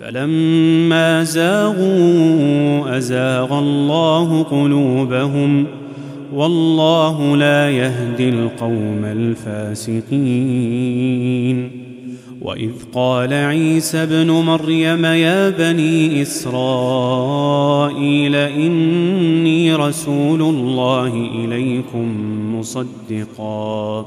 فلما زاغوا أزاغ الله قلوبهم والله لا يهدي القوم الفاسقين. وإذ قال عيسى ابن مريم يا بني إسرائيل إني رسول الله إليكم مصدقا.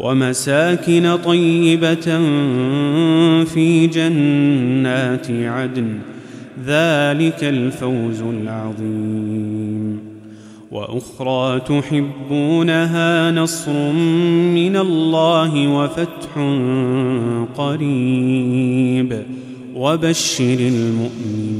ومساكن طيبة في جنات عدن. ذلك الفوز العظيم. وأخرى تحبونها نصر من الله وفتح قريب. وبشر المؤمنين.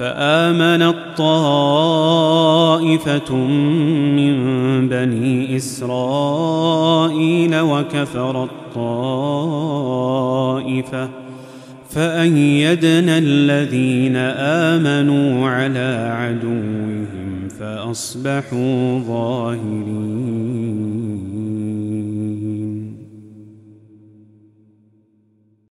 فامنت طائفه من بني إسرائيل وكفرت طائفه فأيدنا الذين آمنوا على عدوهم فأصبحوا ظاهرين.